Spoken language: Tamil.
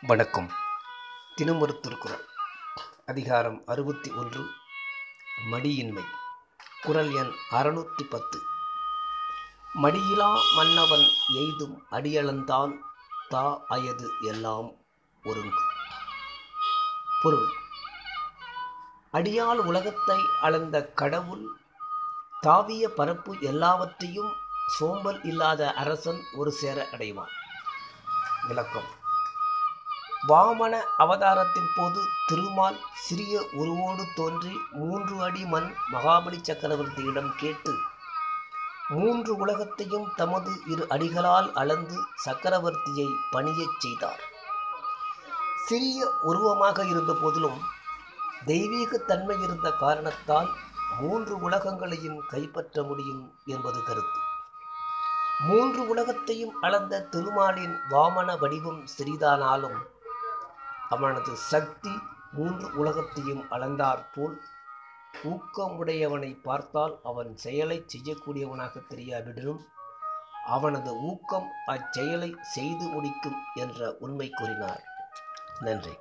வணக்கம். தினமொரு திருக்குறள் அதிகாரம் அறுபத்தி ஒன்று மடியின்மை. குறள் எண் அறுநூற்றி பத்து. மடியிலா மன்னவன் எய்தும் அடியளந்தான் தா அயது எல்லாம் ஒருங்கு. பொருள். அடியால் உலகத்தை அளந்த கடவுள் தாவிய பரப்பு எல்லாவற்றையும் சோம்பல் இல்லாத அரசன் ஒரு சேர அடைவான். விளக்கம். வாமன அவதாரத்தின் போது திருமால் சிறிய உருவோடு தோன்றி மூன்று அடி மண் மகாபலி சக்கரவர்த்தியிடம் கேட்டு மூன்று உலகத்தையும் தமது இரு அடிகளால் அளந்து சக்கரவர்த்தியை பணியச் செய்தார். சிறிய உருவமாக இருந்த போதிலும் தெய்வீகத்தன்மை இருந்த காரணத்தால் மூன்று உலகங்களையும் கைப்பற்ற முடியும் என்பது கருத்து. மூன்று உலகத்தையும் அளந்த திருமாலின் வாமன வடிவம் சிறிதானாலும் அவனது சக்தி மூன்று உலகத்தையும் அளந்தாற்போல் ஊக்கமுடையவனை பார்த்தால் அவன் செயலை செய்யக்கூடியவனாக தெரியாவிடனும் அவனது ஊக்கம் அச்செயலை செய்து முடிக்கும் என்ற உண்மை கூறினார். நன்றி.